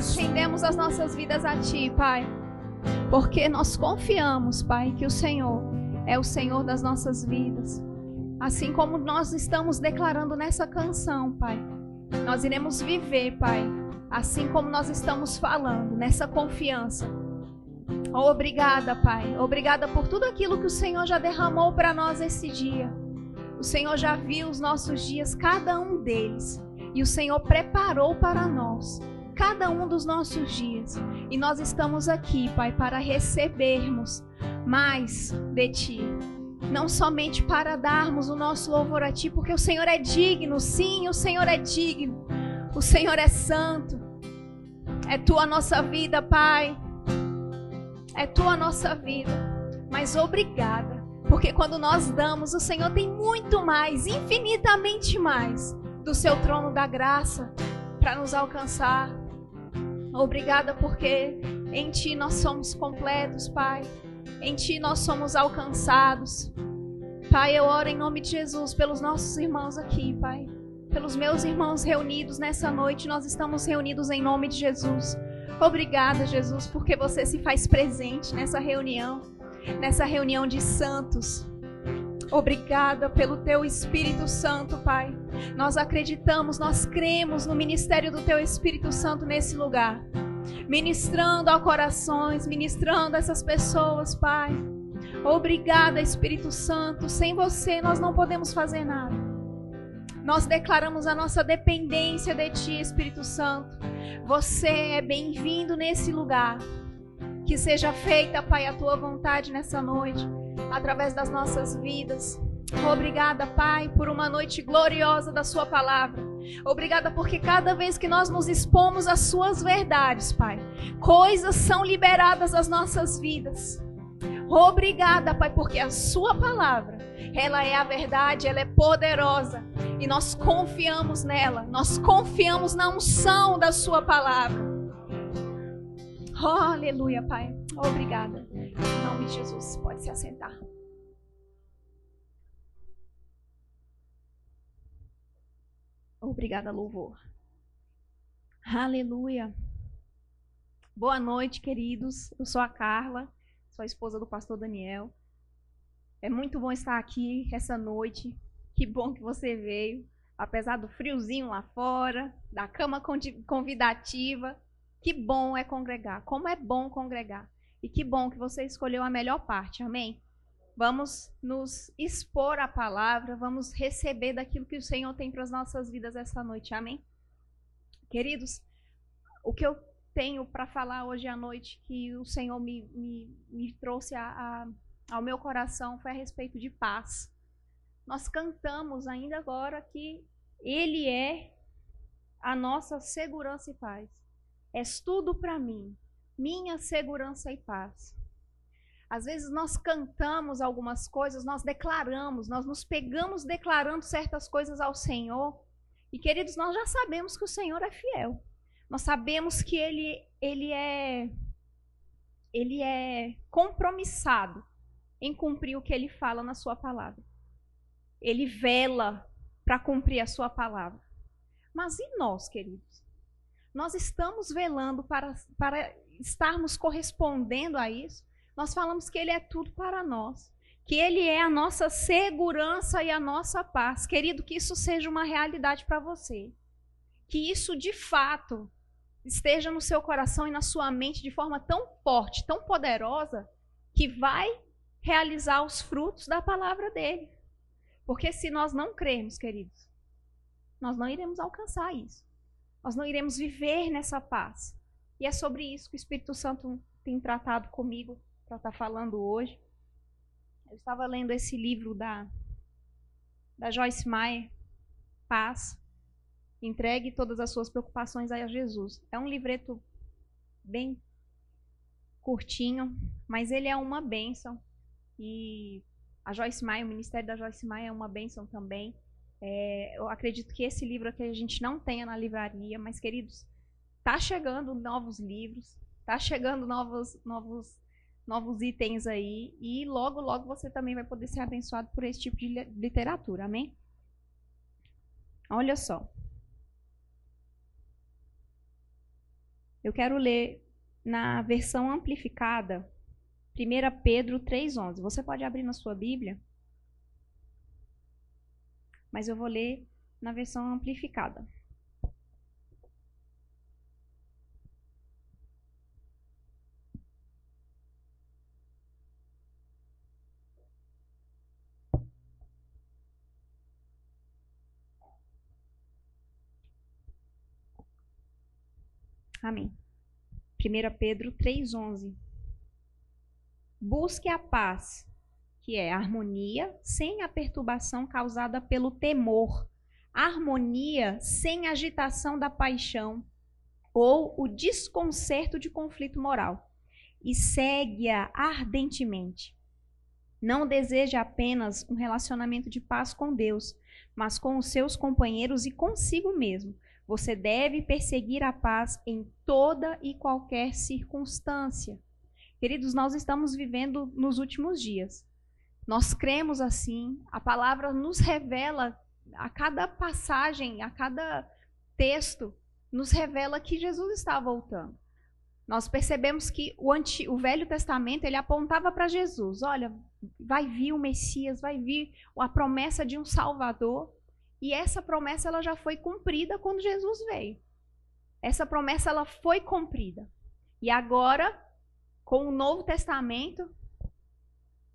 nós rendemos as nossas vidas a Ti, Pai. Porque nós confiamos, Pai, que o Senhor é o Senhor das nossas vidas. Assim como nós estamos declarando nessa canção, Pai. Nós iremos viver, Pai, assim como nós estamos falando, nessa confiança. Obrigada, Pai. Obrigada por tudo aquilo que o Senhor já derramou para nós esse dia. O Senhor já viu os nossos dias, cada um deles. E o Senhor preparou para nós cada um dos nossos dias. E nós estamos aqui, Pai, para recebermos mais de Ti. Não somente para darmos o nosso louvor a Ti, porque o Senhor é digno, sim, o Senhor é digno. O Senhor é santo. É Tua nossa vida, Pai. É Tua nossa vida. Mas obrigada, porque quando nós damos, o Senhor tem muito mais, infinitamente mais do seu trono da graça para nos alcançar. Obrigada porque em Ti nós somos completos, Pai. Em Ti nós somos alcançados. Pai, eu oro em nome de Jesus pelos nossos irmãos aqui, Pai. Pelos meus irmãos reunidos nessa noite, nós estamos reunidos em nome de Jesus. Obrigada, Jesus, porque você se faz presente nessa reunião, nessa reunião de santos. Obrigada pelo teu Espírito Santo, Pai. Nós acreditamos, nós cremos no ministério do teu Espírito Santo nesse lugar. Ministrando a corações, ministrando essas pessoas, Pai. Obrigada, Espírito Santo. Sem você nós não podemos fazer nada. Nós declaramos a nossa dependência de Ti, Espírito Santo. Você é bem-vindo nesse lugar. Que seja feita, Pai, a Tua vontade nessa noite através das nossas vidas. Obrigada, Pai, por uma noite gloriosa da Sua palavra. Obrigada porque cada vez que nós nos expomos às Suas verdades, Pai, coisas são liberadas das nossas vidas. Obrigada, Pai, porque a Sua palavra, ela é a verdade, ela é poderosa e nós confiamos nela, nós confiamos na unção da Sua palavra. Oh, aleluia, Pai. Obrigada. Em nome de Jesus, pode se assentar. Obrigada, louvor. Aleluia. Boa noite, queridos. Eu sou a Carla, sou a esposa do pastor Daniel. É muito bom estar aqui essa noite. Que bom que você veio, apesar do friozinho lá fora, da cama convidativa. Que bom é congregar. Como é bom congregar. E que bom que você escolheu a melhor parte, amém? Vamos nos expor à palavra, vamos receber daquilo que o Senhor tem para as nossas vidas essa noite, amém? Queridos, o que eu tenho para falar hoje à noite, que o Senhor me, me, me trouxe a, a, ao meu coração, foi a respeito de paz. Nós cantamos ainda agora que Ele é a nossa segurança e paz. És tudo para mim minha segurança e paz. Às vezes nós cantamos algumas coisas, nós declaramos, nós nos pegamos declarando certas coisas ao Senhor. E queridos, nós já sabemos que o Senhor é fiel. Nós sabemos que ele ele é ele é compromissado em cumprir o que ele fala na sua palavra. Ele vela para cumprir a sua palavra. Mas e nós, queridos? Nós estamos velando para, para estarmos correspondendo a isso, nós falamos que Ele é tudo para nós, que Ele é a nossa segurança e a nossa paz. Querido, que isso seja uma realidade para você. Que isso de fato esteja no seu coração e na sua mente de forma tão forte, tão poderosa, que vai realizar os frutos da palavra dele. Porque se nós não cremos, queridos, nós não iremos alcançar isso. Nós não iremos viver nessa paz. E é sobre isso que o Espírito Santo tem tratado comigo para estar tá falando hoje. Eu estava lendo esse livro da, da Joyce Meyer, Paz. Entregue todas as suas preocupações a Jesus. É um livreto bem curtinho, mas ele é uma bênção. E a Joyce Meyer, o ministério da Joyce Meyer é uma bênção também. É, eu acredito que esse livro aqui a gente não tenha na livraria, mas, queridos, Tá chegando novos livros, tá chegando novos, novos, novos itens aí e logo, logo você também vai poder ser abençoado por esse tipo de literatura, amém? Olha só. Eu quero ler na versão amplificada, 1 Pedro 3,11. Você pode abrir na sua Bíblia, mas eu vou ler na versão amplificada. Amém. 1 Pedro 3,11. Busque a paz, que é harmonia sem a perturbação causada pelo temor, harmonia sem agitação da paixão ou o desconcerto de conflito moral, e segue-a ardentemente. Não deseja apenas um relacionamento de paz com Deus, mas com os seus companheiros e consigo mesmo você deve perseguir a paz em toda e qualquer circunstância. Queridos, nós estamos vivendo nos últimos dias. Nós cremos assim, a palavra nos revela, a cada passagem, a cada texto, nos revela que Jesus está voltando. Nós percebemos que o, o Velho Testamento ele apontava para Jesus: olha, vai vir o Messias, vai vir a promessa de um Salvador. E essa promessa ela já foi cumprida quando Jesus veio. Essa promessa ela foi cumprida. E agora, com o Novo Testamento,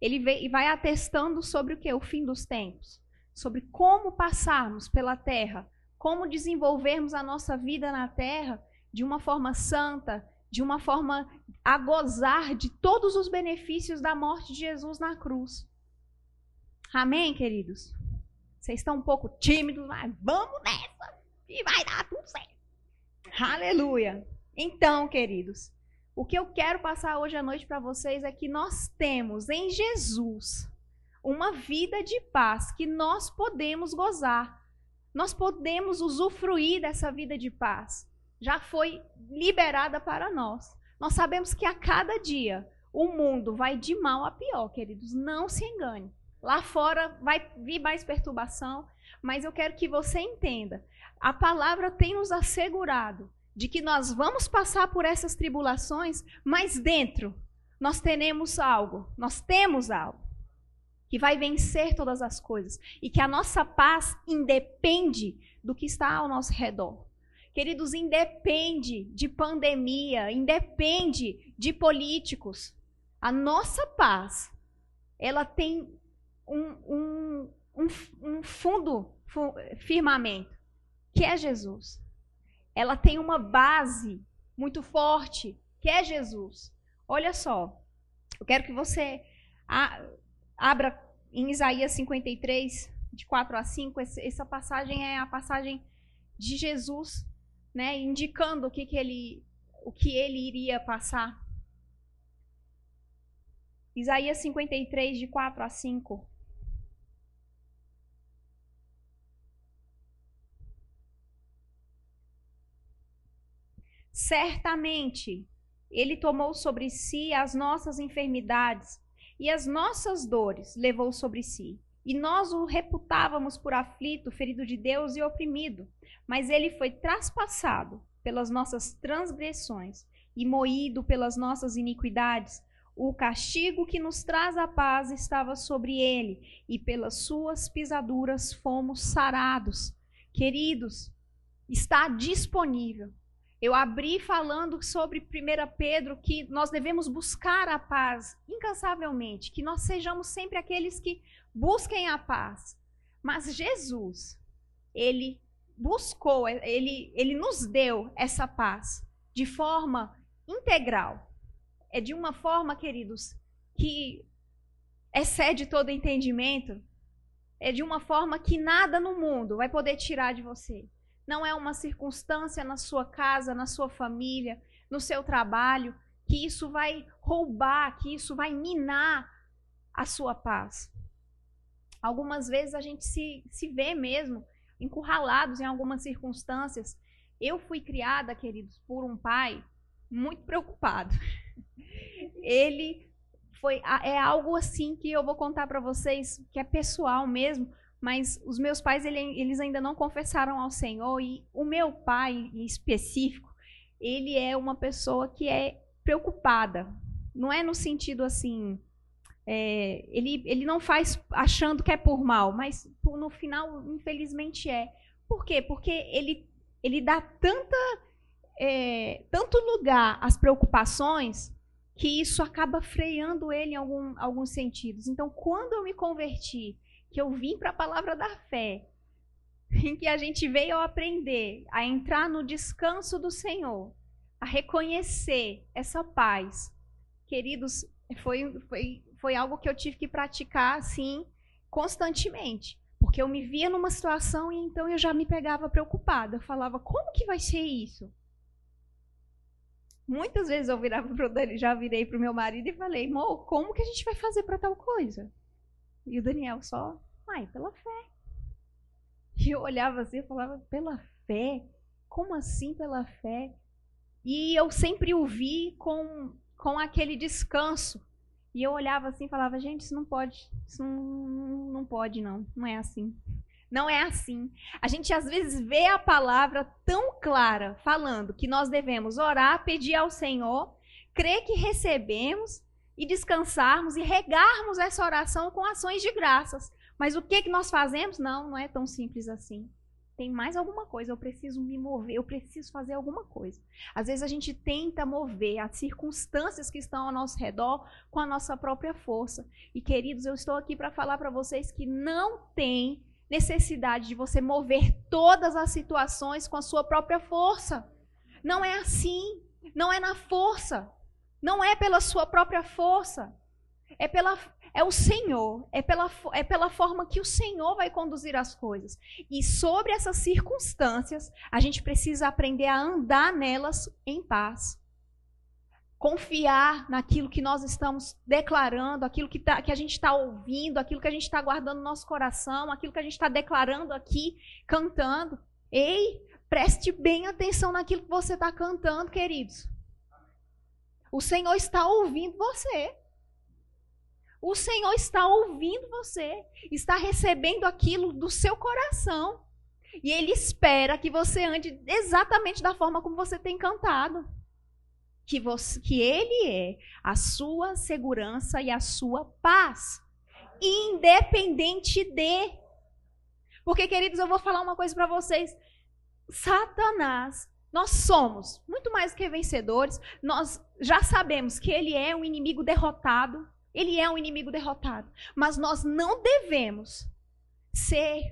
ele vai atestando sobre o que? O fim dos tempos. Sobre como passarmos pela terra, como desenvolvermos a nossa vida na terra de uma forma santa, de uma forma a gozar de todos os benefícios da morte de Jesus na cruz. Amém, queridos? Vocês estão um pouco tímidos, mas vamos nessa e vai dar tudo certo. Aleluia. Então, queridos, o que eu quero passar hoje à noite para vocês é que nós temos em Jesus uma vida de paz que nós podemos gozar. Nós podemos usufruir dessa vida de paz. Já foi liberada para nós. Nós sabemos que a cada dia o mundo vai de mal a pior, queridos. Não se engane. Lá fora vai vir mais perturbação, mas eu quero que você entenda. A palavra tem nos assegurado de que nós vamos passar por essas tribulações, mas dentro nós teremos algo, nós temos algo que vai vencer todas as coisas e que a nossa paz independe do que está ao nosso redor. Queridos, independe de pandemia, independe de políticos. A nossa paz, ela tem um, um, um, um fundo firmamento, que é Jesus. Ela tem uma base muito forte, que é Jesus. Olha só, eu quero que você abra em Isaías 53, de 4 a 5. Essa passagem é a passagem de Jesus, né, indicando o que, que ele, o que ele iria passar. Isaías 53, de 4 a 5. Certamente, ele tomou sobre si as nossas enfermidades e as nossas dores levou sobre si. E nós o reputávamos por aflito, ferido de Deus e oprimido. Mas ele foi traspassado pelas nossas transgressões e moído pelas nossas iniquidades. O castigo que nos traz a paz estava sobre ele, e pelas suas pisaduras fomos sarados. Queridos, está disponível eu abri falando sobre 1 Pedro que nós devemos buscar a paz incansavelmente, que nós sejamos sempre aqueles que busquem a paz. Mas Jesus, ele buscou, ele, ele nos deu essa paz de forma integral. É de uma forma, queridos, que excede todo entendimento. É de uma forma que nada no mundo vai poder tirar de você não é uma circunstância na sua casa, na sua família, no seu trabalho, que isso vai roubar, que isso vai minar a sua paz. Algumas vezes a gente se, se vê mesmo encurralados em algumas circunstâncias. Eu fui criada, queridos, por um pai muito preocupado. Ele foi é algo assim que eu vou contar para vocês que é pessoal mesmo, mas os meus pais ele, eles ainda não confessaram ao Senhor e o meu pai em específico ele é uma pessoa que é preocupada. Não é no sentido assim, é, ele, ele não faz achando que é por mal, mas no final, infelizmente, é. Por quê? Porque ele, ele dá tanta, é, tanto lugar às preocupações que isso acaba freando ele em algum, alguns sentidos. Então, quando eu me converti, que eu vim para a palavra da fé, em que a gente veio aprender a entrar no descanso do Senhor, a reconhecer essa paz. Queridos, foi, foi, foi algo que eu tive que praticar assim constantemente. Porque eu me via numa situação e então eu já me pegava preocupada. Eu falava, como que vai ser isso? Muitas vezes eu virava pro Dani, já virei pro meu marido e falei, amor, como que a gente vai fazer para tal coisa? E o Daniel só, ai, pela fé. E eu olhava assim e falava, pela fé? Como assim pela fé? E eu sempre o vi com, com aquele descanso. E eu olhava assim e falava, gente, isso não pode, isso não, não pode não, não é assim. Não é assim. A gente às vezes vê a palavra tão clara, falando que nós devemos orar, pedir ao Senhor, crer que recebemos e descansarmos e regarmos essa oração com ações de graças. Mas o que, que nós fazemos? Não, não é tão simples assim. Tem mais alguma coisa, eu preciso me mover, eu preciso fazer alguma coisa. Às vezes a gente tenta mover as circunstâncias que estão ao nosso redor com a nossa própria força. E queridos, eu estou aqui para falar para vocês que não tem necessidade de você mover todas as situações com a sua própria força. Não é assim. Não é na força. Não é pela sua própria força. É pela é o Senhor, é pela, é pela forma que o Senhor vai conduzir as coisas. E sobre essas circunstâncias, a gente precisa aprender a andar nelas em paz. Confiar naquilo que nós estamos declarando, aquilo que, tá, que a gente está ouvindo, aquilo que a gente está guardando no nosso coração, aquilo que a gente está declarando aqui, cantando. Ei, preste bem atenção naquilo que você está cantando, queridos. O Senhor está ouvindo você. O Senhor está ouvindo você, está recebendo aquilo do seu coração. E Ele espera que você ande exatamente da forma como você tem cantado. Que, você, que Ele é a sua segurança e a sua paz, independente de. Porque, queridos, eu vou falar uma coisa para vocês. Satanás, nós somos muito mais que vencedores, nós já sabemos que ele é um inimigo derrotado, ele é um inimigo derrotado. Mas nós não devemos ser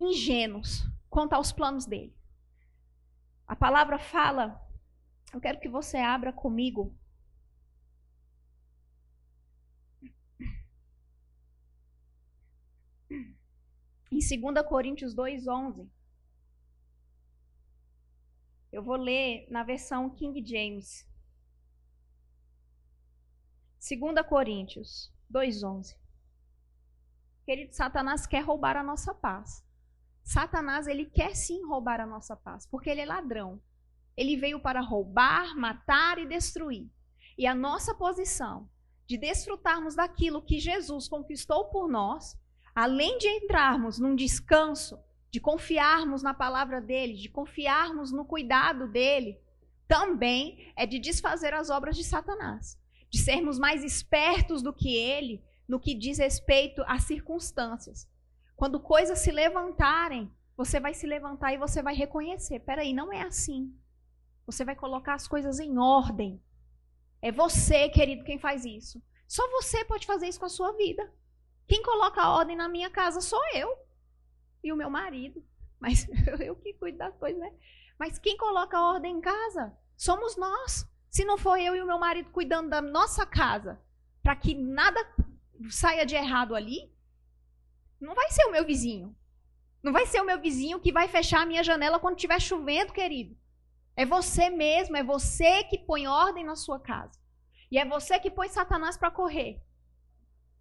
ingênuos quanto aos planos dele. A palavra fala, eu quero que você abra comigo. Em 2 Coríntios 2,11. Eu vou ler na versão King James. 2 Coríntios 2,11. Querido, Satanás quer roubar a nossa paz. Satanás, ele quer sim roubar a nossa paz, porque ele é ladrão. Ele veio para roubar, matar e destruir. E a nossa posição de desfrutarmos daquilo que Jesus conquistou por nós, além de entrarmos num descanso, de confiarmos na palavra dele, de confiarmos no cuidado dele, também é de desfazer as obras de Satanás de sermos mais espertos do que ele no que diz respeito às circunstâncias. Quando coisas se levantarem, você vai se levantar e você vai reconhecer: peraí, não é assim. Você vai colocar as coisas em ordem. É você, querido, quem faz isso. Só você pode fazer isso com a sua vida. Quem coloca a ordem na minha casa sou eu e o meu marido. Mas eu que cuido das coisas, né? Mas quem coloca a ordem em casa somos nós. Se não for eu e o meu marido cuidando da nossa casa, para que nada saia de errado ali, não vai ser o meu vizinho. Não vai ser o meu vizinho que vai fechar a minha janela quando estiver chovendo, querido. É você mesmo, é você que põe ordem na sua casa. E é você que põe Satanás para correr.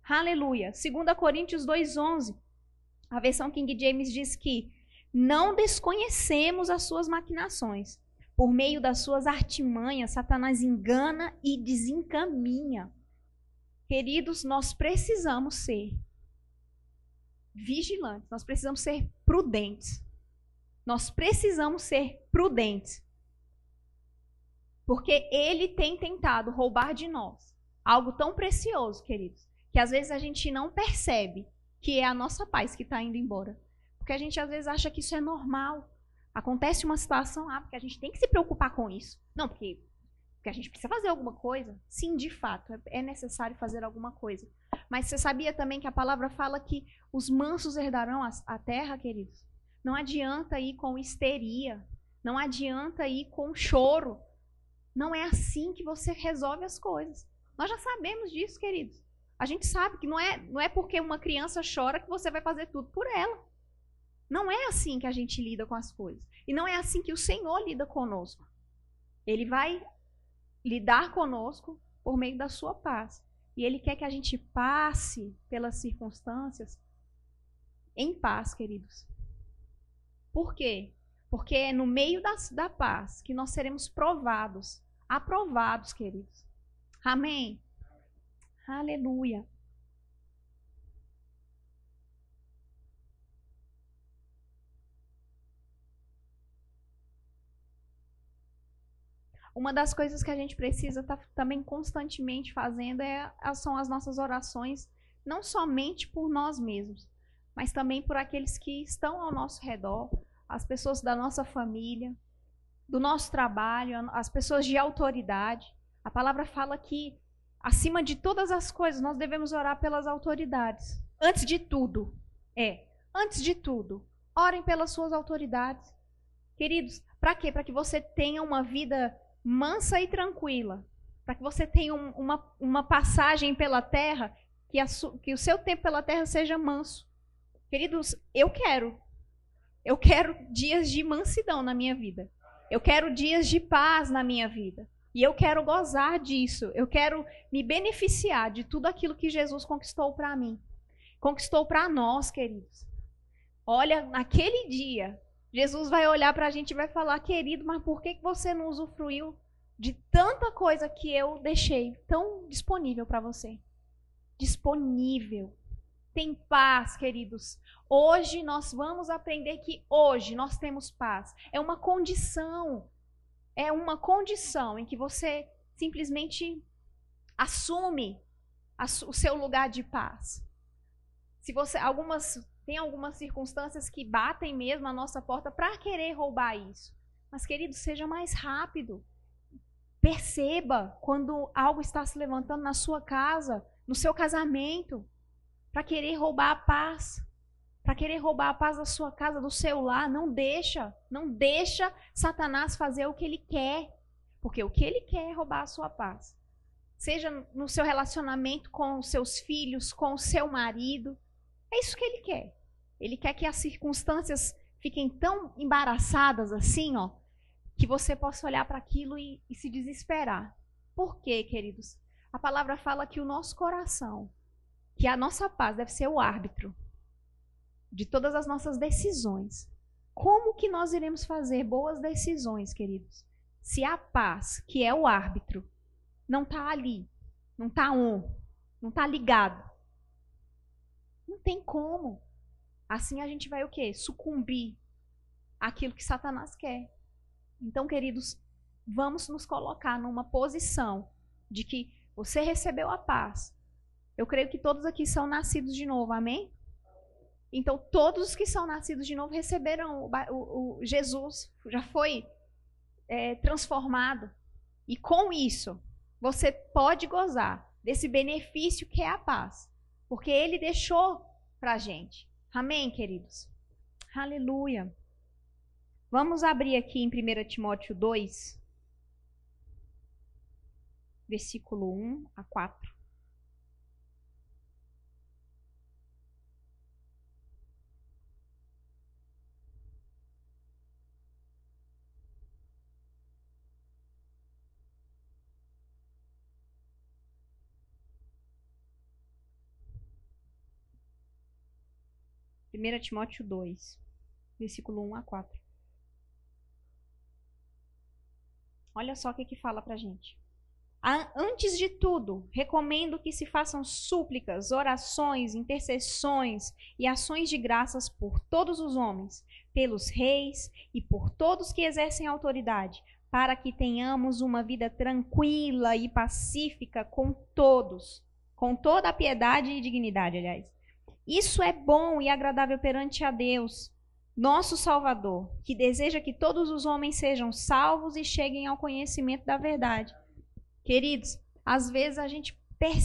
Aleluia. 2 Coríntios 2,11. A versão King James diz que não desconhecemos as suas maquinações. Por meio das suas artimanhas, Satanás engana e desencaminha. Queridos, nós precisamos ser vigilantes, nós precisamos ser prudentes. Nós precisamos ser prudentes. Porque ele tem tentado roubar de nós algo tão precioso, queridos, que às vezes a gente não percebe que é a nossa paz que está indo embora. Porque a gente às vezes acha que isso é normal. Acontece uma situação, ah, porque a gente tem que se preocupar com isso. Não, porque, porque a gente precisa fazer alguma coisa. Sim, de fato, é, é necessário fazer alguma coisa. Mas você sabia também que a palavra fala que os mansos herdarão a, a terra, queridos? Não adianta ir com histeria. Não adianta ir com choro. Não é assim que você resolve as coisas. Nós já sabemos disso, queridos. A gente sabe que não é, não é porque uma criança chora que você vai fazer tudo por ela. Não é assim que a gente lida com as coisas. E não é assim que o Senhor lida conosco. Ele vai lidar conosco por meio da sua paz. E Ele quer que a gente passe pelas circunstâncias em paz, queridos. Por quê? Porque é no meio da, da paz que nós seremos provados, aprovados, queridos. Amém? Aleluia. Uma das coisas que a gente precisa estar tá também constantemente fazendo é, são as nossas orações, não somente por nós mesmos, mas também por aqueles que estão ao nosso redor, as pessoas da nossa família, do nosso trabalho, as pessoas de autoridade. A palavra fala que, acima de todas as coisas, nós devemos orar pelas autoridades. Antes de tudo, é, antes de tudo, orem pelas suas autoridades. Queridos, para quê? Para que você tenha uma vida mansa e tranquila, para que você tenha um, uma, uma passagem pela terra, que, a, que o seu tempo pela terra seja manso. Queridos, eu quero. Eu quero dias de mansidão na minha vida. Eu quero dias de paz na minha vida. E eu quero gozar disso. Eu quero me beneficiar de tudo aquilo que Jesus conquistou para mim. Conquistou para nós, queridos. Olha, naquele dia, Jesus vai olhar para a gente e vai falar, querido, mas por que você não usufruiu de tanta coisa que eu deixei tão disponível para você? Disponível. Tem paz, queridos. Hoje nós vamos aprender que hoje nós temos paz. É uma condição. É uma condição em que você simplesmente assume o seu lugar de paz. Se você algumas tem algumas circunstâncias que batem mesmo a nossa porta para querer roubar isso. Mas, querido, seja mais rápido. Perceba quando algo está se levantando na sua casa, no seu casamento, para querer roubar a paz, para querer roubar a paz da sua casa, do seu lar. Não deixa, não deixa Satanás fazer o que ele quer, porque o que ele quer é roubar a sua paz. Seja no seu relacionamento com os seus filhos, com o seu marido, é isso que ele quer. Ele quer que as circunstâncias fiquem tão embaraçadas assim, ó, que você possa olhar para aquilo e, e se desesperar. Por quê, queridos? A palavra fala que o nosso coração, que a nossa paz deve ser o árbitro de todas as nossas decisões. Como que nós iremos fazer boas decisões, queridos? Se a paz, que é o árbitro, não está ali, não está on, não está ligado. Não tem como. Assim a gente vai o quê? Sucumbir àquilo que Satanás quer. Então, queridos, vamos nos colocar numa posição de que você recebeu a paz. Eu creio que todos aqui são nascidos de novo, amém? Então, todos os que são nascidos de novo receberam o, o, o Jesus, já foi é, transformado. E com isso, você pode gozar desse benefício que é a paz, porque ele deixou para a gente. Amém, queridos? Aleluia. Vamos abrir aqui em 1 Timóteo 2, versículo 1 a 4. Primeira Timóteo 2, versículo 1 a 4. Olha só o que, que fala pra gente. Antes de tudo, recomendo que se façam súplicas, orações, intercessões e ações de graças por todos os homens, pelos reis e por todos que exercem autoridade, para que tenhamos uma vida tranquila e pacífica com todos, com toda a piedade e dignidade, aliás. Isso é bom e agradável perante a Deus, nosso Salvador, que deseja que todos os homens sejam salvos e cheguem ao conhecimento da verdade. Queridos, às vezes a gente,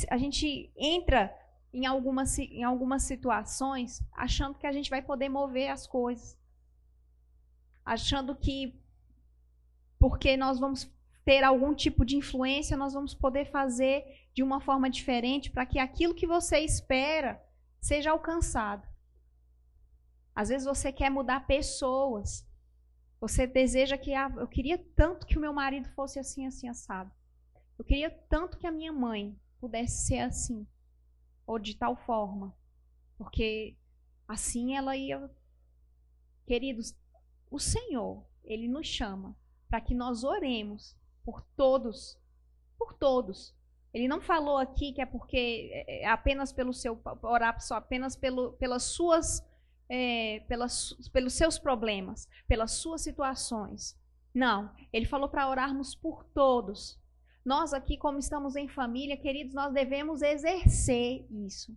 a gente entra em algumas, em algumas situações achando que a gente vai poder mover as coisas. Achando que porque nós vamos ter algum tipo de influência, nós vamos poder fazer de uma forma diferente para que aquilo que você espera seja alcançado. Às vezes você quer mudar pessoas. Você deseja que ah, eu queria tanto que o meu marido fosse assim, assim, assado. Eu queria tanto que a minha mãe pudesse ser assim, ou de tal forma, porque assim ela ia. Queridos, o Senhor, Ele nos chama para que nós oremos por todos, por todos. Ele não falou aqui que é porque é, é apenas pelo seu orar só apenas pelo, pelas suas é, pelas, pelos seus problemas, pelas suas situações. Não, ele falou para orarmos por todos. Nós aqui, como estamos em família, queridos, nós devemos exercer isso.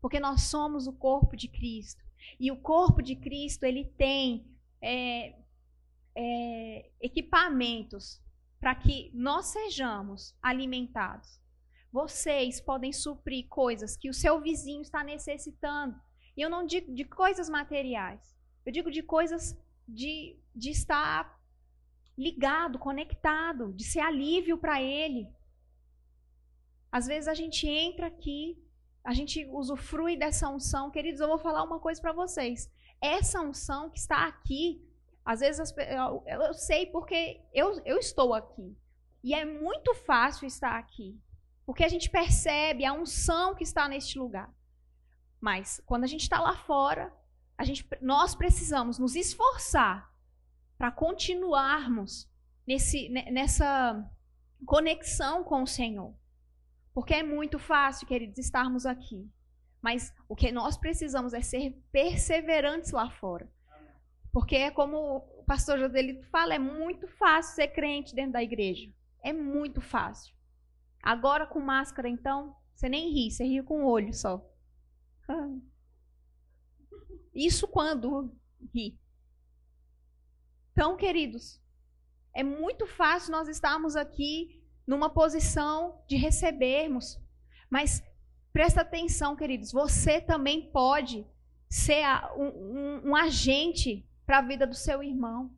Porque nós somos o corpo de Cristo. E o corpo de Cristo, ele tem é, é, equipamentos para que nós sejamos alimentados. Vocês podem suprir coisas que o seu vizinho está necessitando. E eu não digo de coisas materiais, eu digo de coisas de, de estar ligado, conectado, de ser alívio para ele. Às vezes a gente entra aqui, a gente usufrui dessa unção. Queridos, eu vou falar uma coisa para vocês. Essa unção que está aqui, às vezes eu, eu sei porque eu, eu estou aqui. E é muito fácil estar aqui. Porque a gente percebe a unção que está neste lugar. Mas quando a gente está lá fora, a gente, nós precisamos nos esforçar para continuarmos nesse, nessa conexão com o Senhor. Porque é muito fácil, queridos, estarmos aqui. Mas o que nós precisamos é ser perseverantes lá fora. Porque é como o pastor Joselito fala, é muito fácil ser crente dentro da igreja. É muito fácil. Agora com máscara, então, você nem ri, você ri com o olho só. Isso quando ri. Então, queridos, é muito fácil nós estarmos aqui numa posição de recebermos, mas presta atenção, queridos, você também pode ser um, um, um agente para a vida do seu irmão.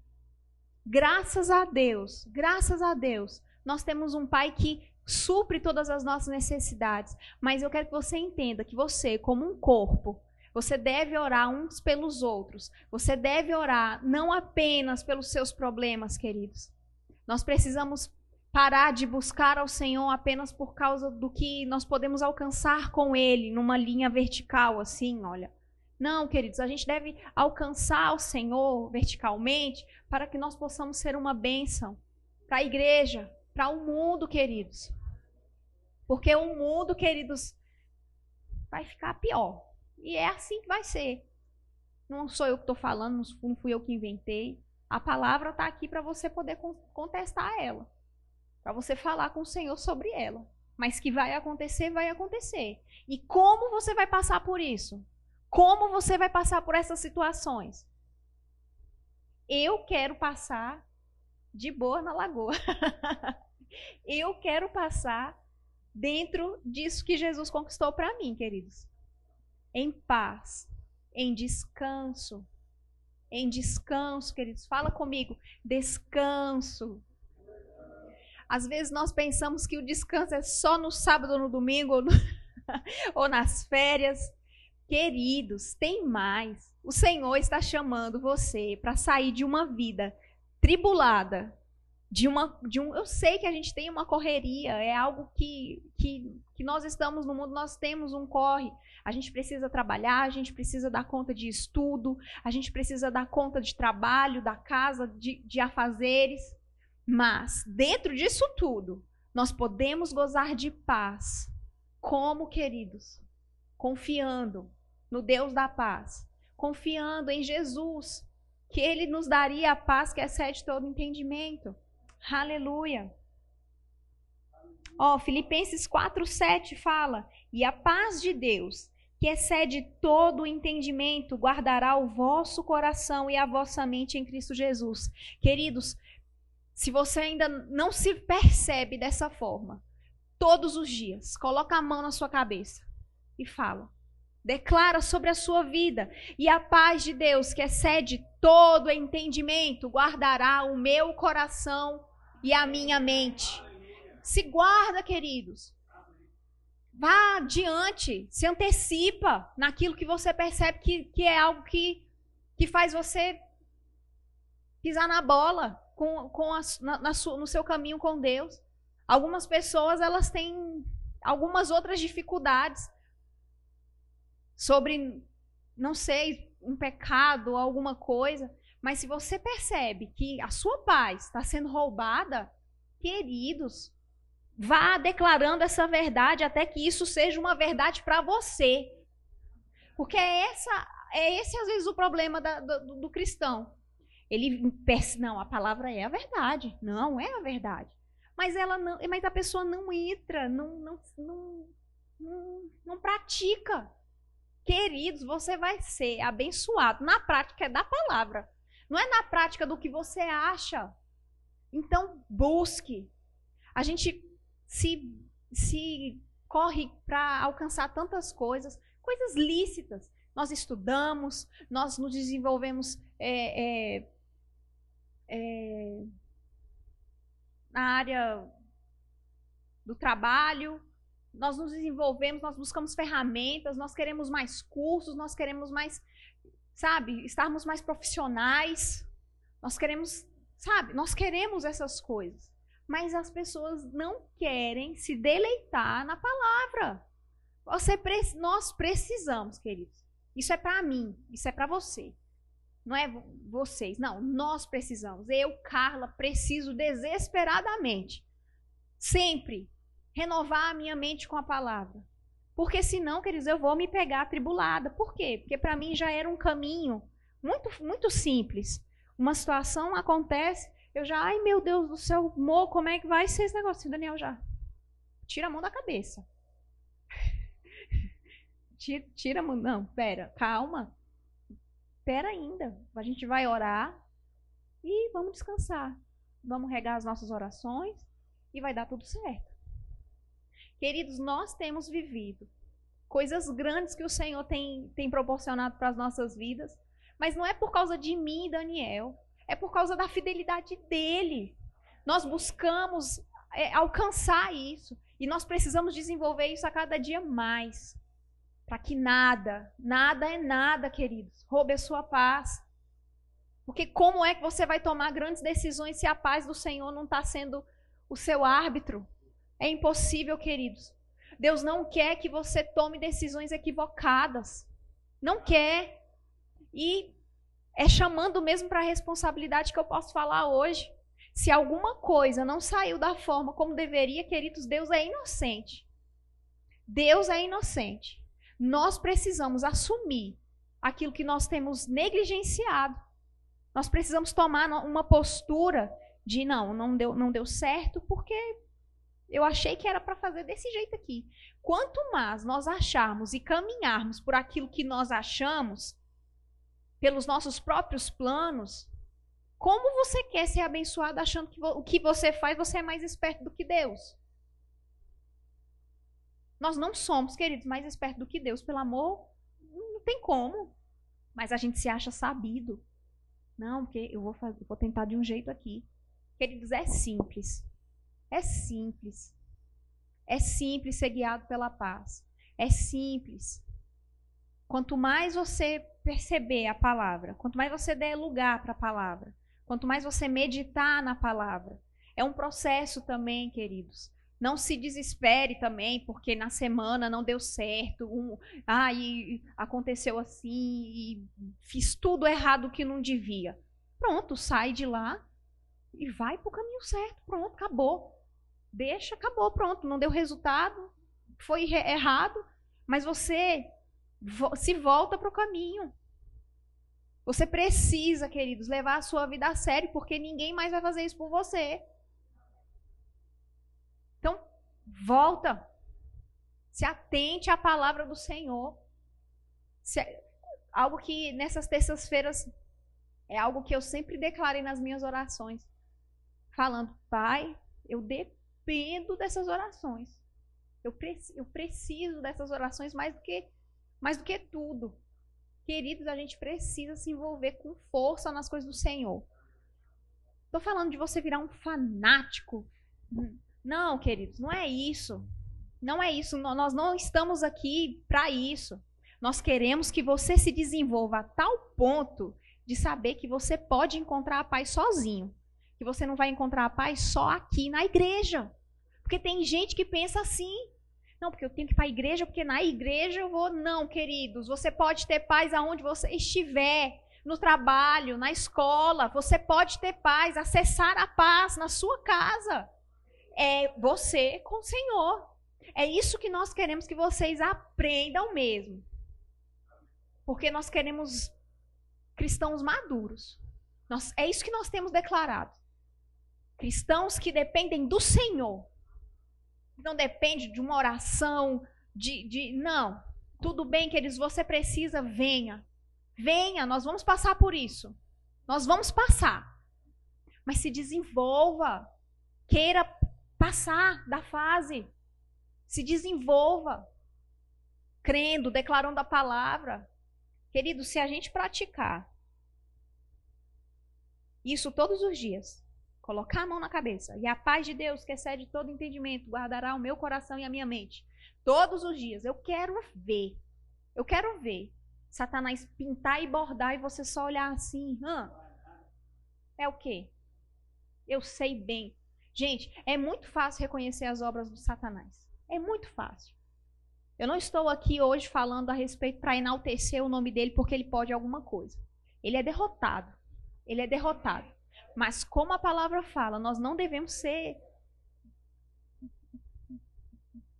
Graças a Deus, graças a Deus, nós temos um pai que supre todas as nossas necessidades. Mas eu quero que você entenda que você, como um corpo, você deve orar uns pelos outros. Você deve orar não apenas pelos seus problemas, queridos. Nós precisamos parar de buscar ao Senhor apenas por causa do que nós podemos alcançar com Ele, numa linha vertical, assim, olha. Não, queridos, a gente deve alcançar o Senhor verticalmente para que nós possamos ser uma bênção para a igreja, para o mundo, queridos. Porque o mundo, queridos, vai ficar pior. E é assim que vai ser. Não sou eu que estou falando, não fui eu que inventei. A palavra está aqui para você poder contestar ela. Para você falar com o Senhor sobre ela. Mas que vai acontecer, vai acontecer. E como você vai passar por isso? Como você vai passar por essas situações? Eu quero passar de boa na lagoa. eu quero passar dentro disso que Jesus conquistou para mim, queridos. Em paz, em descanso. Em descanso, queridos. Fala comigo, descanso. Às vezes nós pensamos que o descanso é só no sábado ou no domingo ou, no ou nas férias. Queridos, tem mais. O Senhor está chamando você para sair de uma vida tribulada, de uma de um eu sei que a gente tem uma correria é algo que, que que nós estamos no mundo nós temos um corre a gente precisa trabalhar a gente precisa dar conta de estudo a gente precisa dar conta de trabalho da casa de, de afazeres mas dentro disso tudo nós podemos gozar de paz. Como, queridos? Confiando no Deus da paz, confiando em Jesus, que ele nos daria a paz que excede todo entendimento. Aleluia. Ó, Filipenses 4:7 fala: "E a paz de Deus, que excede todo o entendimento, guardará o vosso coração e a vossa mente em Cristo Jesus." Queridos, se você ainda não se percebe dessa forma, todos os dias, coloca a mão na sua cabeça e fala: Declara sobre a sua vida, e a paz de Deus, que excede todo entendimento, guardará o meu coração e a minha mente. Se guarda, queridos. Vá adiante, se antecipa naquilo que você percebe que, que é algo que, que faz você pisar na bola com, com a, na, na no seu caminho com Deus. Algumas pessoas elas têm algumas outras dificuldades sobre, não sei, um pecado alguma coisa, mas se você percebe que a sua paz está sendo roubada, queridos, vá declarando essa verdade até que isso seja uma verdade para você. Porque é, essa, é esse, às vezes, o problema da, do, do cristão. Ele pensa, não, a palavra é a verdade. Não, é a verdade. Mas ela não, mas a pessoa não entra, não, não, não, não, não pratica. Queridos, você vai ser abençoado na prática da palavra. Não é na prática do que você acha. Então, busque. A gente se, se corre para alcançar tantas coisas, coisas lícitas. Nós estudamos, nós nos desenvolvemos é, é, é, na área do trabalho, nós nos desenvolvemos, nós buscamos ferramentas, nós queremos mais cursos, nós queremos mais, sabe, estarmos mais profissionais. Nós queremos, sabe, nós queremos essas coisas. Mas as pessoas não querem se deleitar na palavra. Você, nós precisamos, queridos. Isso é para mim, isso é para você. Não é vocês, não, nós precisamos. Eu, Carla, preciso desesperadamente. Sempre renovar a minha mente com a palavra. Porque senão, queridos, eu vou me pegar atribulada. Por quê? Porque para mim já era um caminho muito, muito simples. Uma situação acontece, eu já, ai meu Deus do céu, Mo, como é que vai ser esse negócio? Daniel já tira a mão da cabeça. tira, tira a mão, não, pera, calma. Pera ainda. A gente vai orar e vamos descansar. Vamos regar as nossas orações e vai dar tudo certo. Queridos, nós temos vivido coisas grandes que o Senhor tem, tem proporcionado para as nossas vidas, mas não é por causa de mim, Daniel, é por causa da fidelidade dele. Nós buscamos é, alcançar isso e nós precisamos desenvolver isso a cada dia mais. Para que nada, nada é nada, queridos, roube a sua paz. Porque como é que você vai tomar grandes decisões se a paz do Senhor não está sendo o seu árbitro? É impossível, queridos. Deus não quer que você tome decisões equivocadas. Não quer. E é chamando mesmo para a responsabilidade que eu posso falar hoje. Se alguma coisa não saiu da forma como deveria, queridos, Deus é inocente. Deus é inocente. Nós precisamos assumir aquilo que nós temos negligenciado. Nós precisamos tomar uma postura de não, não deu, não deu certo porque eu achei que era para fazer desse jeito aqui. Quanto mais nós acharmos e caminharmos por aquilo que nós achamos, pelos nossos próprios planos, como você quer ser abençoado achando que o que você faz você é mais esperto do que Deus? Nós não somos, queridos, mais espertos do que Deus, pelo amor, não tem como. Mas a gente se acha sabido. Não, porque eu vou, fazer, vou tentar de um jeito aqui. Queridos, é simples. É simples. É simples ser guiado pela paz. É simples. Quanto mais você perceber a palavra, quanto mais você der lugar para a palavra, quanto mais você meditar na palavra, é um processo também, queridos. Não se desespere também, porque na semana não deu certo, um, ah, e aconteceu assim, e fiz tudo errado que não devia. Pronto, sai de lá e vai para o caminho certo. Pronto, acabou. Deixa, acabou, pronto, não deu resultado, foi errado, mas você se volta para o caminho. Você precisa, queridos, levar a sua vida a sério, porque ninguém mais vai fazer isso por você. Então, volta. Se atente à palavra do Senhor. Se, algo que nessas terças-feiras é algo que eu sempre declarei nas minhas orações. Falando, Pai, eu dependo dessas orações. Eu, pre eu preciso dessas orações mais do que mais do que tudo. Queridos, a gente precisa se envolver com força nas coisas do Senhor. Estou falando de você virar um fanático. Não, queridos, não é isso. Não é isso. Nós não estamos aqui para isso. Nós queremos que você se desenvolva a tal ponto de saber que você pode encontrar a paz sozinho. Que você não vai encontrar a paz só aqui na igreja. Porque tem gente que pensa assim. Não, porque eu tenho que ir para a igreja, porque na igreja eu vou. Não, queridos, você pode ter paz aonde você estiver, no trabalho, na escola. Você pode ter paz, acessar a paz na sua casa. É você com o Senhor. É isso que nós queremos que vocês aprendam mesmo. Porque nós queremos cristãos maduros. Nós, é isso que nós temos declarado. Cristãos que dependem do Senhor não depende de uma oração, de, de. Não. Tudo bem, queridos, você precisa, venha. Venha, nós vamos passar por isso. Nós vamos passar. Mas se desenvolva. Queira passar da fase. Se desenvolva. Crendo, declarando a palavra. Querido, se a gente praticar isso todos os dias, colocar a mão na cabeça. E a paz de Deus, que excede todo entendimento, guardará o meu coração e a minha mente. Todos os dias. Eu quero ver. Eu quero ver. Satanás pintar e bordar e você só olhar assim. Hã? É o quê? Eu sei bem. Gente, é muito fácil reconhecer as obras do Satanás. É muito fácil. Eu não estou aqui hoje falando a respeito para enaltecer o nome dele porque ele pode alguma coisa. Ele é derrotado. Ele é derrotado. Mas como a palavra fala, nós não devemos ser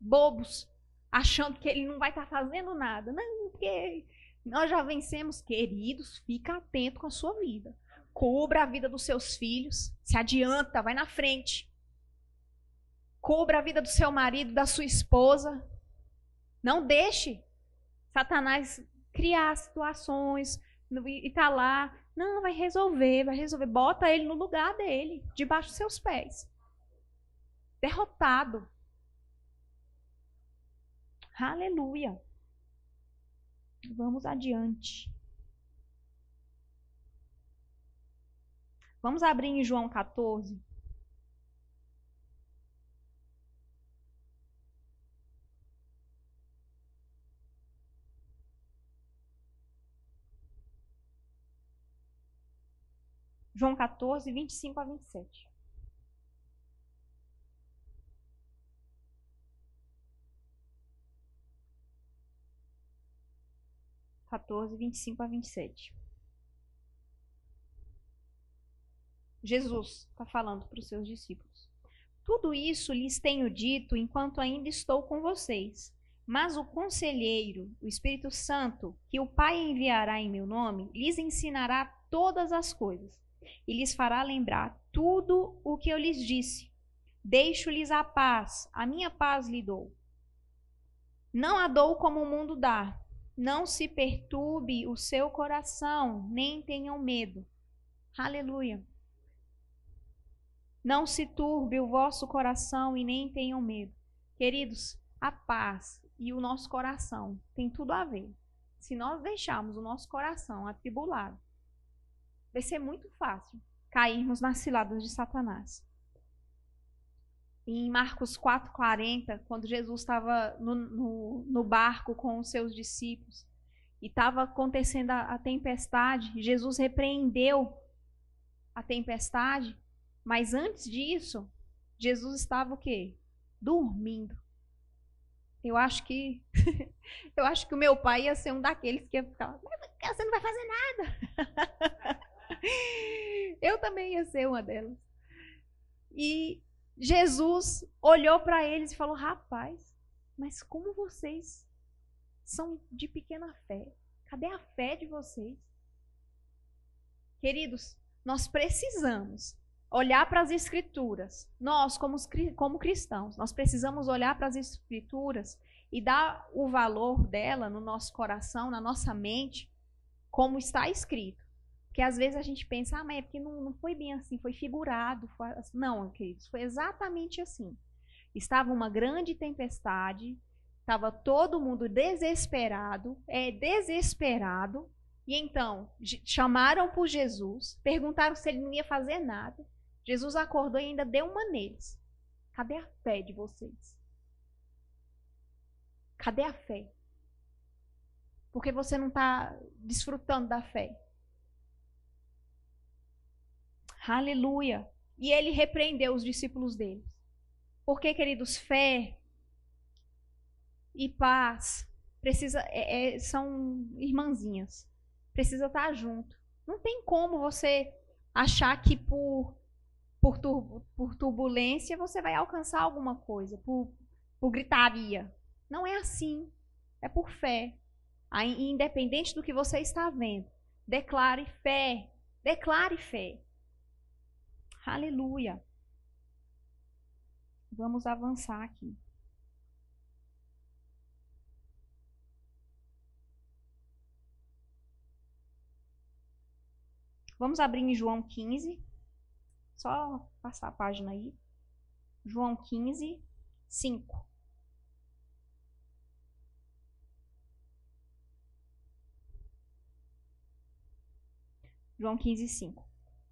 bobos, achando que ele não vai estar tá fazendo nada. Não, porque nós já vencemos, queridos, fica atento com a sua vida. Cubra a vida dos seus filhos, se adianta, vai na frente. Cubra a vida do seu marido, da sua esposa. Não deixe Satanás criar situações e tá lá não, vai resolver, vai resolver. Bota ele no lugar dele, debaixo dos seus pés. Derrotado. Aleluia. Vamos adiante. Vamos abrir em João 14. João 14, 25 a 27. Quatorze, vinte e cinco a vinte e sete. Jesus está falando para os seus discípulos. Tudo isso lhes tenho dito enquanto ainda estou com vocês. Mas o conselheiro, o Espírito Santo, que o Pai enviará em meu nome, lhes ensinará todas as coisas e lhes fará lembrar tudo o que eu lhes disse. Deixo-lhes a paz, a minha paz lhe dou. Não a dou como o mundo dá. Não se perturbe o seu coração, nem tenham medo. Aleluia. Não se turbe o vosso coração e nem tenham medo. Queridos, a paz e o nosso coração tem tudo a ver. Se nós deixarmos o nosso coração atribulado, vai ser muito fácil cairmos nas ciladas de Satanás. Em Marcos 4,40, quando Jesus estava no, no, no, barco com os seus discípulos e estava acontecendo a, a tempestade, Jesus repreendeu a tempestade, mas antes disso, Jesus estava o quê? Dormindo. Eu acho que eu acho que o meu pai ia ser um daqueles que ia ficar, você não vai fazer nada. Eu também ia ser uma delas. E Jesus olhou para eles e falou: Rapaz, mas como vocês são de pequena fé? Cadê a fé de vocês? Queridos, nós precisamos olhar para as Escrituras. Nós, como, como cristãos, nós precisamos olhar para as Escrituras e dar o valor dela no nosso coração, na nossa mente, como está escrito. Porque às vezes a gente pensa, ah, mas é porque não, não foi bem assim, foi figurado. Foi assim. Não, queridos, foi exatamente assim. Estava uma grande tempestade, estava todo mundo desesperado, é desesperado, e então chamaram por Jesus, perguntaram se ele não ia fazer nada. Jesus acordou e ainda deu uma neles. Cadê a fé de vocês? Cadê a fé? Porque você não está desfrutando da fé. Aleluia. E ele repreendeu os discípulos dele. Porque, queridos, fé e paz precisa é, é, são irmãzinhas. Precisa estar junto. Não tem como você achar que por por, tur por turbulência você vai alcançar alguma coisa, por, por gritaria. Não é assim. É por fé. Independente do que você está vendo, declare fé. Declare fé. Aleluia. Vamos avançar aqui. Vamos abrir em João 15. Só passar a página aí. João 15, 5. João 15, 5.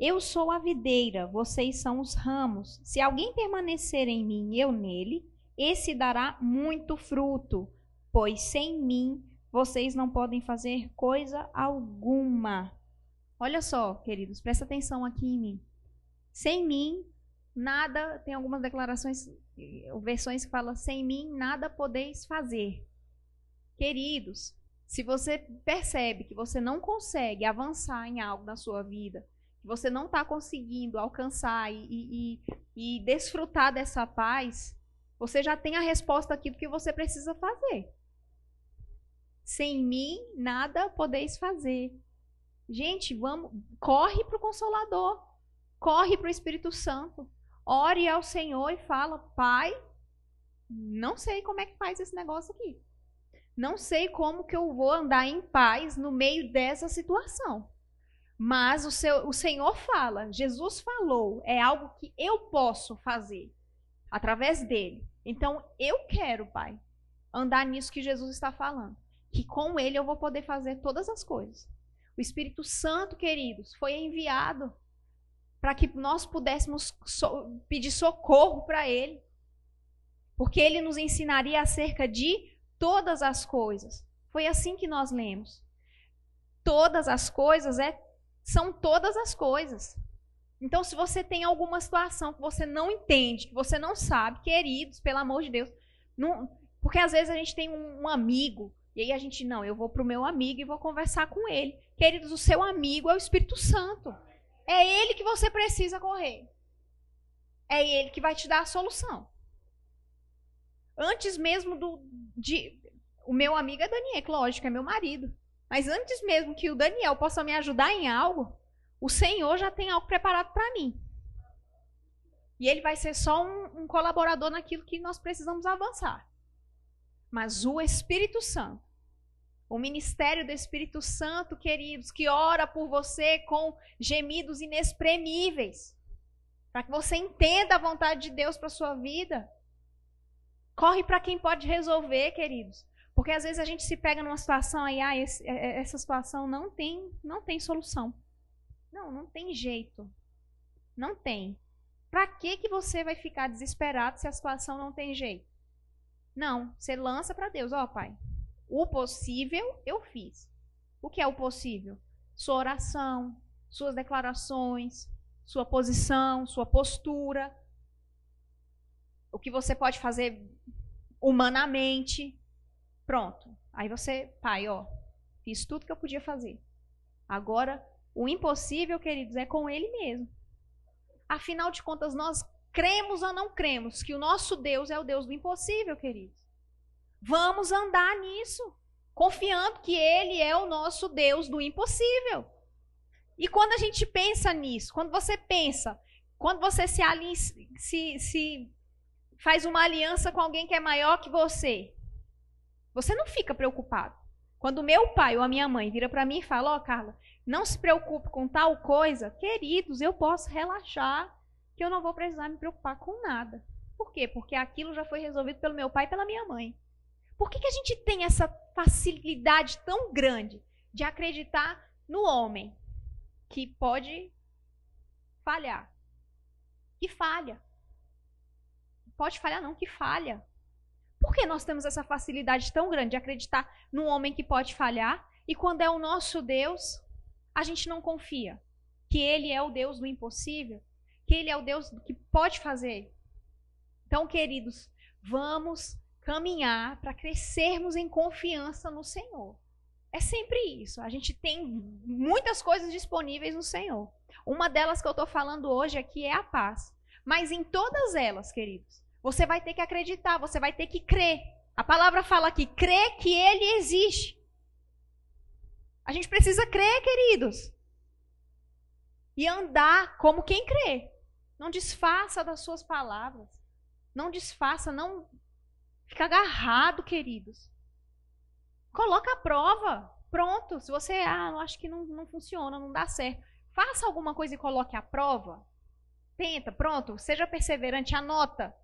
Eu sou a videira, vocês são os ramos. Se alguém permanecer em mim e eu nele, esse dará muito fruto, pois sem mim vocês não podem fazer coisa alguma. Olha só, queridos, presta atenção aqui em mim. Sem mim, nada, tem algumas declarações, versões que falam, sem mim nada podeis fazer. Queridos, se você percebe que você não consegue avançar em algo na sua vida, que você não está conseguindo alcançar e, e, e, desfrutar dessa paz, você já tem a resposta aqui do que você precisa fazer. Sem mim, nada podeis fazer. Gente, vamos, corre para o Consolador, corre para o Espírito Santo, ore ao Senhor e fala: Pai, não sei como é que faz esse negócio aqui. Não sei como que eu vou andar em paz no meio dessa situação. Mas o, seu, o Senhor fala, Jesus falou, é algo que eu posso fazer através dele. Então eu quero, Pai, andar nisso que Jesus está falando. Que com ele eu vou poder fazer todas as coisas. O Espírito Santo, queridos, foi enviado para que nós pudéssemos so pedir socorro para ele. Porque ele nos ensinaria acerca de todas as coisas. Foi assim que nós lemos. Todas as coisas é são todas as coisas. Então, se você tem alguma situação que você não entende, que você não sabe, queridos, pelo amor de Deus, não, porque às vezes a gente tem um, um amigo e aí a gente não, eu vou para o meu amigo e vou conversar com ele. Queridos, o seu amigo é o Espírito Santo. É ele que você precisa correr. É ele que vai te dar a solução. Antes mesmo do, de. O meu amigo é Daniel, lógico, é meu marido. Mas antes mesmo que o Daniel possa me ajudar em algo, o Senhor já tem algo preparado para mim. E ele vai ser só um, um colaborador naquilo que nós precisamos avançar. Mas o Espírito Santo, o ministério do Espírito Santo, queridos, que ora por você com gemidos inexprimíveis, para que você entenda a vontade de Deus para sua vida. Corre para quem pode resolver, queridos. Porque às vezes a gente se pega numa situação aí, ah, esse, é, é, essa situação não tem, não tem solução. Não, não tem jeito. Não tem. Para que que você vai ficar desesperado se a situação não tem jeito? Não, você lança para Deus, ó, oh, pai. O possível eu fiz. O que é o possível? Sua oração, suas declarações, sua posição, sua postura. O que você pode fazer humanamente. Pronto. Aí você, pai, ó, fiz tudo que eu podia fazer. Agora, o impossível, queridos, é com ele mesmo. Afinal de contas, nós cremos ou não cremos que o nosso Deus é o Deus do impossível, queridos. Vamos andar nisso, confiando que Ele é o nosso Deus do impossível. E quando a gente pensa nisso, quando você pensa, quando você se, se, se faz uma aliança com alguém que é maior que você, você não fica preocupado. Quando meu pai ou a minha mãe vira para mim e fala: Ó, oh, Carla, não se preocupe com tal coisa, queridos, eu posso relaxar, que eu não vou precisar me preocupar com nada. Por quê? Porque aquilo já foi resolvido pelo meu pai e pela minha mãe. Por que, que a gente tem essa facilidade tão grande de acreditar no homem que pode falhar? Que falha. Pode falhar, não, que falha. Por que nós temos essa facilidade tão grande de acreditar num homem que pode falhar e quando é o nosso Deus, a gente não confia que ele é o Deus do impossível, que ele é o Deus que pode fazer? Então, queridos, vamos caminhar para crescermos em confiança no Senhor. É sempre isso. A gente tem muitas coisas disponíveis no Senhor. Uma delas que eu estou falando hoje aqui é a paz. Mas em todas elas, queridos, você vai ter que acreditar, você vai ter que crer. A palavra fala aqui, crer que ele existe. A gente precisa crer, queridos. E andar como quem crê. Não desfaça das suas palavras. Não desfaça, não fica agarrado, queridos. Coloca a prova. Pronto. Se você, ah, eu acho que não, não funciona, não dá certo. Faça alguma coisa e coloque a prova. Tenta, pronto. Seja perseverante, anota.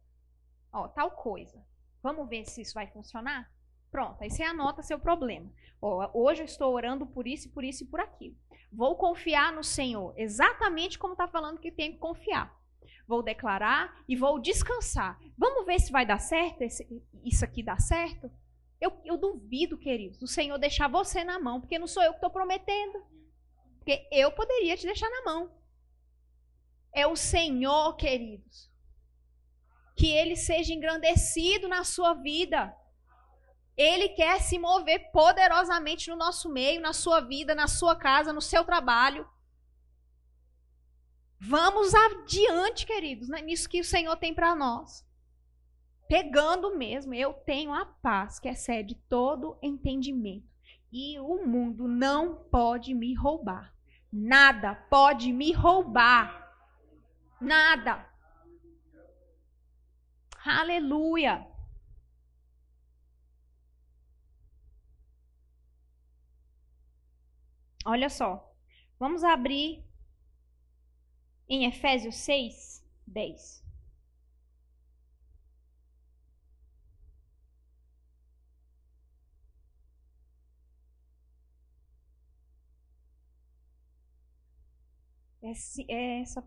Ó, tal coisa. Vamos ver se isso vai funcionar? Pronto, aí você anota seu problema. Ó, hoje eu estou orando por isso, por isso e por aquilo. Vou confiar no Senhor, exatamente como está falando que tem que confiar. Vou declarar e vou descansar. Vamos ver se vai dar certo, esse, isso aqui dá certo? Eu, eu duvido, queridos, o Senhor deixar você na mão, porque não sou eu que estou prometendo. Porque eu poderia te deixar na mão. É o Senhor, queridos que ele seja engrandecido na sua vida. Ele quer se mover poderosamente no nosso meio, na sua vida, na sua casa, no seu trabalho. Vamos adiante, queridos, né? nisso que o Senhor tem para nós. Pegando mesmo, eu tenho a paz que excede todo entendimento. E o mundo não pode me roubar. Nada pode me roubar. Nada. Aleluia! Olha só. Vamos abrir em Efésios 6, 10. essa essa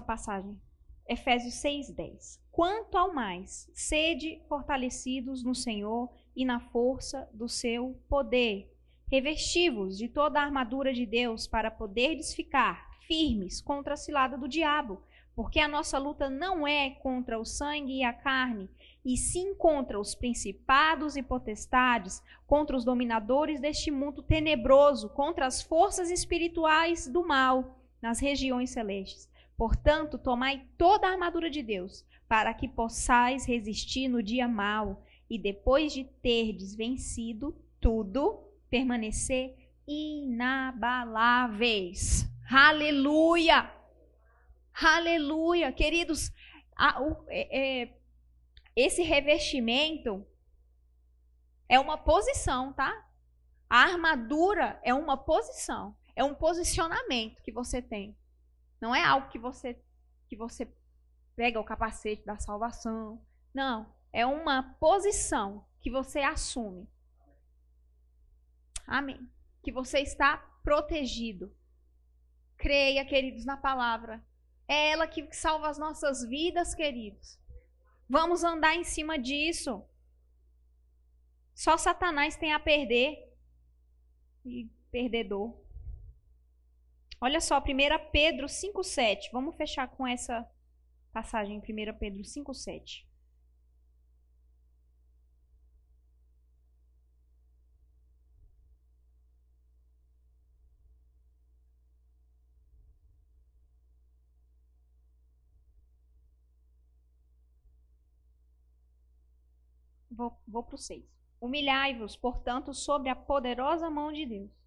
passagem. Efésios 6:10. Quanto ao mais, sede fortalecidos no Senhor e na força do seu poder. Revestivos de toda a armadura de Deus para poderdes ficar firmes contra a cilada do diabo, porque a nossa luta não é contra o sangue e a carne, e sim contra os principados e potestades, contra os dominadores deste mundo tenebroso, contra as forças espirituais do mal nas regiões celestes. Portanto, tomai toda a armadura de Deus, para que possais resistir no dia mau e depois de terdes vencido tudo, permanecer inabaláveis. Aleluia! Aleluia! Queridos, a, o, é, é, esse revestimento é uma posição, tá? A armadura é uma posição, é um posicionamento que você tem. Não é algo que você que você pega o capacete da salvação. Não, é uma posição que você assume. Amém. Que você está protegido. Creia, queridos, na palavra. É ela que salva as nossas vidas, queridos. Vamos andar em cima disso. Só Satanás tem a perder. E perdedor. Olha só, 1 Pedro 5,7. Vamos fechar com essa passagem, 1 Pedro 5,7. Vou, vou para o 6. Humilhai-vos, portanto, sobre a poderosa mão de Deus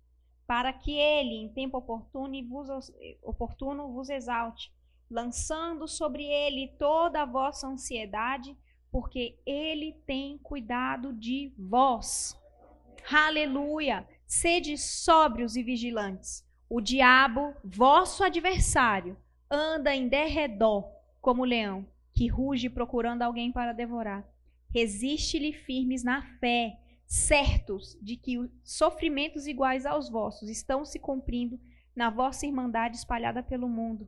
para que ele, em tempo oportuno, vos, oportuno, vos exalte, lançando sobre ele toda a vossa ansiedade, porque ele tem cuidado de vós. Aleluia! Sede sóbrios e vigilantes. O diabo, vosso adversário, anda em derredor como leão, que ruge procurando alguém para devorar. Resiste-lhe firmes na fé, certos de que sofrimentos iguais aos vossos estão se cumprindo na vossa irmandade espalhada pelo mundo.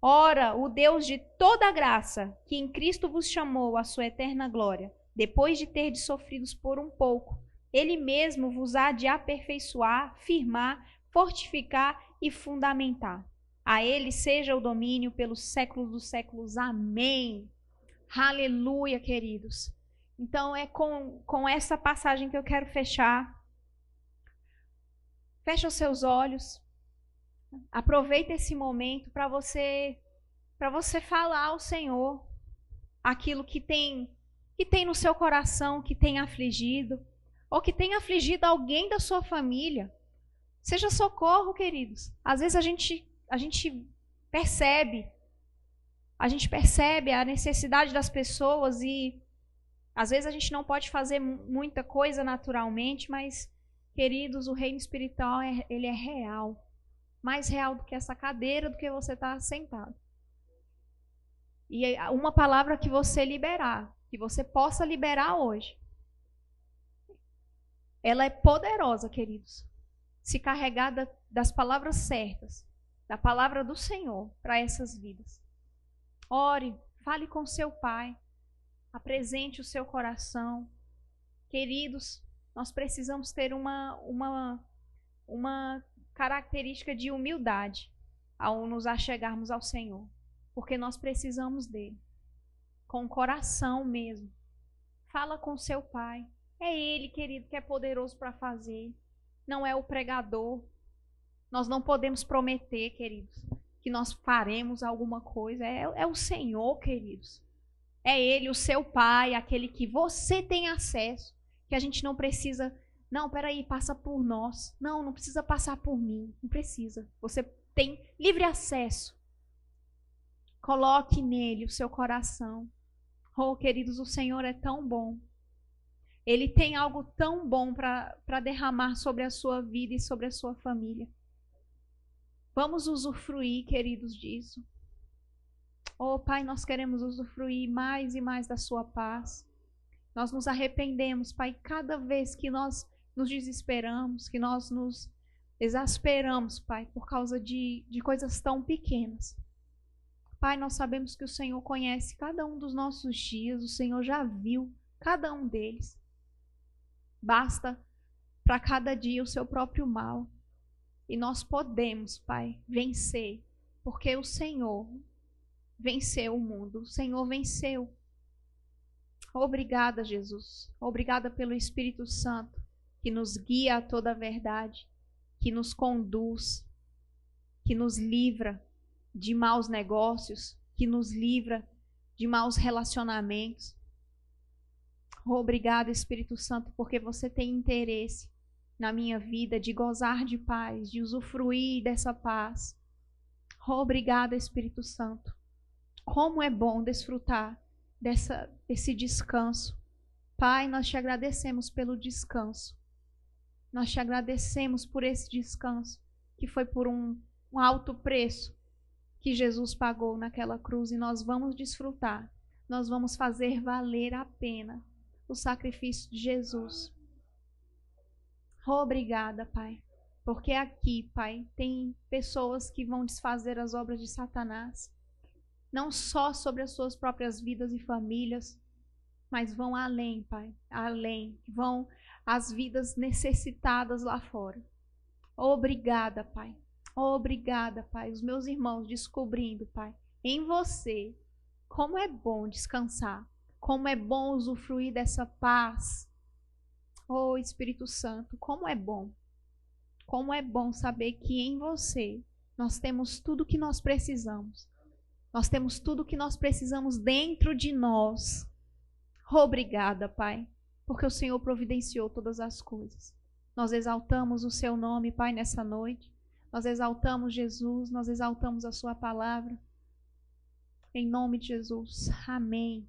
Ora, o Deus de toda graça, que em Cristo vos chamou à sua eterna glória, depois de ter sofridos por um pouco, ele mesmo vos há de aperfeiçoar, firmar, fortificar e fundamentar. A ele seja o domínio pelos séculos dos séculos. Amém. Aleluia, queridos. Então é com, com essa passagem que eu quero fechar. Fecha os seus olhos. Aproveita esse momento para você para você falar ao Senhor aquilo que tem que tem no seu coração, que tem afligido, ou que tem afligido alguém da sua família. Seja socorro, queridos. Às vezes a gente a gente percebe a gente percebe a necessidade das pessoas e às vezes a gente não pode fazer muita coisa naturalmente, mas, queridos, o reino espiritual é, ele é real. Mais real do que essa cadeira, do que você está sentado. E uma palavra que você liberar, que você possa liberar hoje, ela é poderosa, queridos. Se carregada das palavras certas, da palavra do Senhor para essas vidas. Ore, fale com seu pai apresente o seu coração. Queridos, nós precisamos ter uma, uma, uma característica de humildade ao nos achegarmos ao Senhor, porque nós precisamos dele, com o coração mesmo. Fala com seu pai. É ele, querido, que é poderoso para fazer. Não é o pregador. Nós não podemos prometer, queridos, que nós faremos alguma coisa. É, é o Senhor, queridos. É Ele, o seu Pai, aquele que você tem acesso, que a gente não precisa. Não, peraí, passa por nós. Não, não precisa passar por mim. Não precisa. Você tem livre acesso. Coloque nele o seu coração. Oh, queridos, o Senhor é tão bom. Ele tem algo tão bom para derramar sobre a sua vida e sobre a sua família. Vamos usufruir, queridos, disso. Oh, Pai, nós queremos usufruir mais e mais da Sua paz. Nós nos arrependemos, Pai, cada vez que nós nos desesperamos, que nós nos exasperamos, Pai, por causa de, de coisas tão pequenas. Pai, nós sabemos que o Senhor conhece cada um dos nossos dias, o Senhor já viu cada um deles. Basta para cada dia o seu próprio mal. E nós podemos, Pai, vencer, porque o Senhor venceu o mundo. O Senhor venceu. Obrigada, Jesus. Obrigada pelo Espírito Santo que nos guia a toda a verdade, que nos conduz, que nos livra de maus negócios, que nos livra de maus relacionamentos. Obrigado, Espírito Santo, porque você tem interesse na minha vida de gozar de paz, de usufruir dessa paz. Obrigado, Espírito Santo. Como é bom desfrutar dessa, desse descanso. Pai, nós te agradecemos pelo descanso. Nós te agradecemos por esse descanso, que foi por um, um alto preço que Jesus pagou naquela cruz e nós vamos desfrutar. Nós vamos fazer valer a pena o sacrifício de Jesus. Obrigada, Pai, porque aqui, Pai, tem pessoas que vão desfazer as obras de Satanás não só sobre as suas próprias vidas e famílias, mas vão além, Pai, além, vão as vidas necessitadas lá fora. Obrigada, Pai. Obrigada, Pai. Os meus irmãos descobrindo, Pai, em você, como é bom descansar, como é bom usufruir dessa paz. Oh, Espírito Santo, como é bom. Como é bom saber que em você nós temos tudo o que nós precisamos nós temos tudo o que nós precisamos dentro de nós. Obrigada, Pai. porque o Senhor providenciou todas as coisas. Nós exaltamos o seu nome, Pai, nessa noite. Nós exaltamos Jesus, nós exaltamos a sua palavra. Em nome de Jesus. Amém.